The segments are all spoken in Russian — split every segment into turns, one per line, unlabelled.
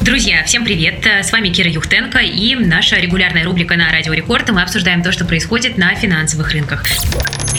Друзья, всем привет! С вами Кира Юхтенко и наша регулярная рубрика на Радио Рекорд. Мы обсуждаем то, что происходит на финансовых рынках.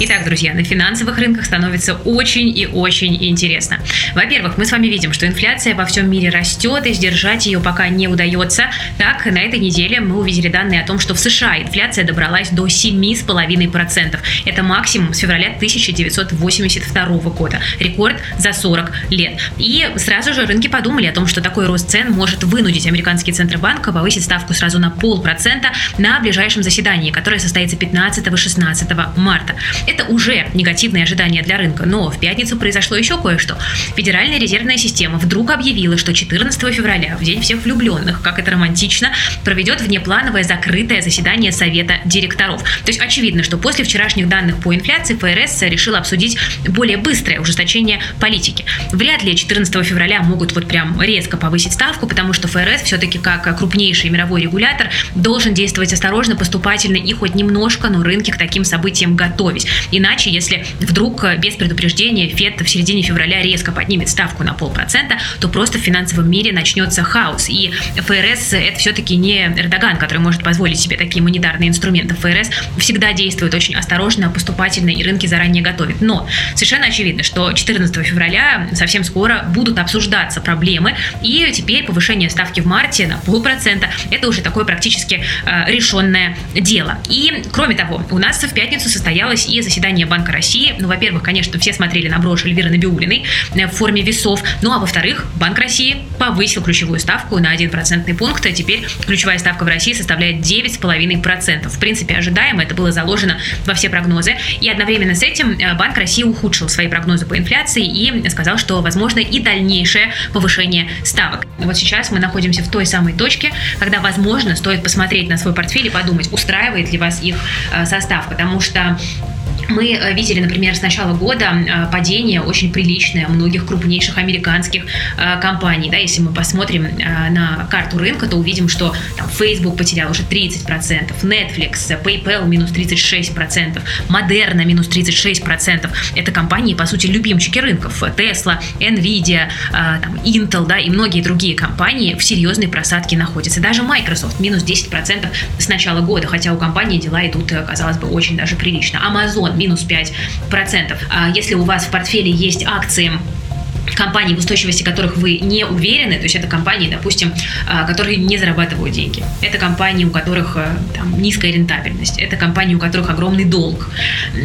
Итак, друзья, на финансовых рынках становится очень и очень интересно. Во-первых, мы с вами видим, что инфляция во всем мире растет, и сдержать ее пока не удается. Так, на этой неделе мы увидели данные о том, что в США инфляция добралась до 7,5%. Это максимум с февраля 1982 года. Рекорд за 40 лет. И сразу же рынки подумали о том, что такой рост цен может вынудить американский Центробанк повысить ставку сразу на полпроцента на ближайшем заседании, которое состоится 15-16 марта. Это уже негативные ожидания для рынка, но в пятницу произошло еще кое-что. Федеральная резервная система вдруг объявила, что 14 февраля, в День всех влюбленных, как это романтично, проведет внеплановое закрытое заседание Совета директоров. То есть очевидно, что после вчерашних данных по инфляции ФРС решила обсудить более быстрое ужесточение политики. Вряд ли 14 февраля могут вот прям резко повысить ставку, потому что ФРС все-таки как крупнейший мировой регулятор должен действовать осторожно, поступательно и хоть немножко, но рынки к таким событиям готовить. Иначе, если вдруг э, без предупреждения Фед в середине февраля резко поднимет ставку на полпроцента, то просто в финансовом мире начнется хаос. И ФРС это все-таки не Эрдоган, который может позволить себе такие монетарные инструменты. ФРС всегда действует очень осторожно, поступательно, и рынки заранее готовят. Но совершенно очевидно, что 14 февраля совсем скоро будут обсуждаться проблемы, и теперь повышение ставки в марте на полпроцента – это уже такое практически э, решенное дело. И, кроме того, у нас в пятницу состоялось и заседание Банка России. Ну, во-первых, конечно, все смотрели на брошь Эльвиры Набиулиной э, в форме весов. Ну, а во-вторых, Банк России повысил ключевую ставку на 1 процентный пункт. Теперь ключевая ставка в России составляет 9,5%. В принципе, ожидаемо, это было заложено во все прогнозы. И одновременно с этим э, Банк России ухудшил свои прогнозы по инфляции и сказал, что возможно и дальнейшее повышение ставок. Вот сейчас мы находимся в той самой точке, когда, возможно, стоит посмотреть на свой портфель и подумать, устраивает ли вас их э, состав, потому что мы э, видели, например, с начала года э, падение очень приличное многих крупнейших американских э, компаний. Да, если мы посмотрим на карту рынка, то увидим, что там, Facebook потерял уже 30%, Netflix, PayPal минус 36%, Moderna минус 36%. Это компании, по сути, любимчики рынков. Tesla, Nvidia, там, Intel да, и многие другие компании в серьезной просадке находятся. Даже Microsoft минус 10% с начала года, хотя у компании дела идут, казалось бы, очень даже прилично. Amazon минус 5%. А если у вас в портфеле есть акции компаний, в устойчивости которых вы не уверены, то есть это компании, допустим, а, которые не зарабатывают деньги, это компании, у которых э, там, низкая рентабельность, это компании, у которых огромный долг,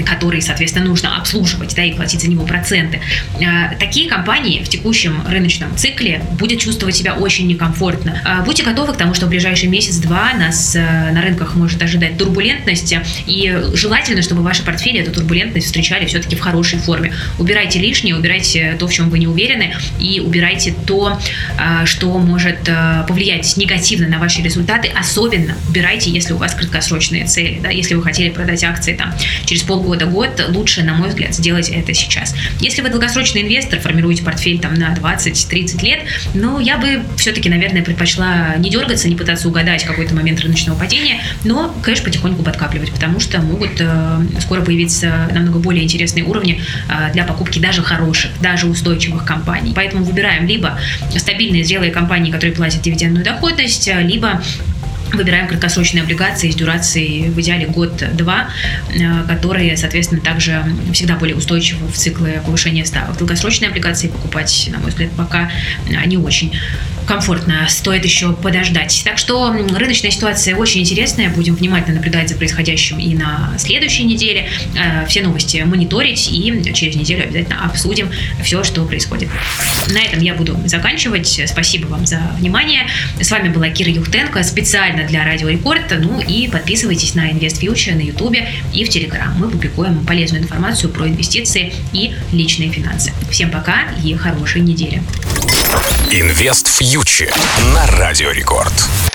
который, соответственно, нужно обслуживать да, и платить за него проценты. А, такие компании в текущем рыночном цикле будет чувствовать себя очень некомфортно. А, будьте готовы к тому, что в ближайший месяц-два нас э, на рынках может ожидать турбулентность, и желательно, чтобы ваши портфели эту турбулентность встречали все-таки в хорошей форме. Убирайте лишнее, убирайте то, в чем вы не уверены, и убирайте то, а, что может а, повлиять негативно на ваши результаты. Особенно убирайте, если у вас краткосрочные цели. Да? Если вы хотели продать акции там, через полгода-год, лучше, на мой взгляд, сделать это сейчас. Если вы долгосрочный инвестор, формируете портфель там, на 20-30 лет, ну, я бы все-таки, наверное, предпочла не дергаться, не пытаться угадать какой-то момент рыночного падения, но кэш потихоньку подкапливать, потому что могут э, скоро появиться намного более интересные уровни э, для покупки даже хороших, даже устойчивых новых компаний. Поэтому выбираем либо стабильные зрелые компании, которые платят дивидендную доходность, либо Выбираем краткосрочные облигации с дюрацией в идеале год-два, э, которые, соответственно, также всегда более устойчивы в циклы повышения ставок. Долгосрочные облигации покупать, на мой взгляд, пока не очень комфортно, стоит еще подождать. Так что рыночная ситуация очень интересная, будем внимательно наблюдать за происходящим и на следующей неделе, э, все новости мониторить и через неделю обязательно обсудим все, что происходит. На этом я буду заканчивать. Спасибо вам за внимание. С вами была Кира Юхтенко специально для Радио Рекорд. Ну и подписывайтесь на InvestFuture на YouTube и в Telegram. Мы публикуем полезную информацию про инвестиции и личные финансы. Всем пока и хорошей недели.
Инвест фьючер на Радио Рекорд.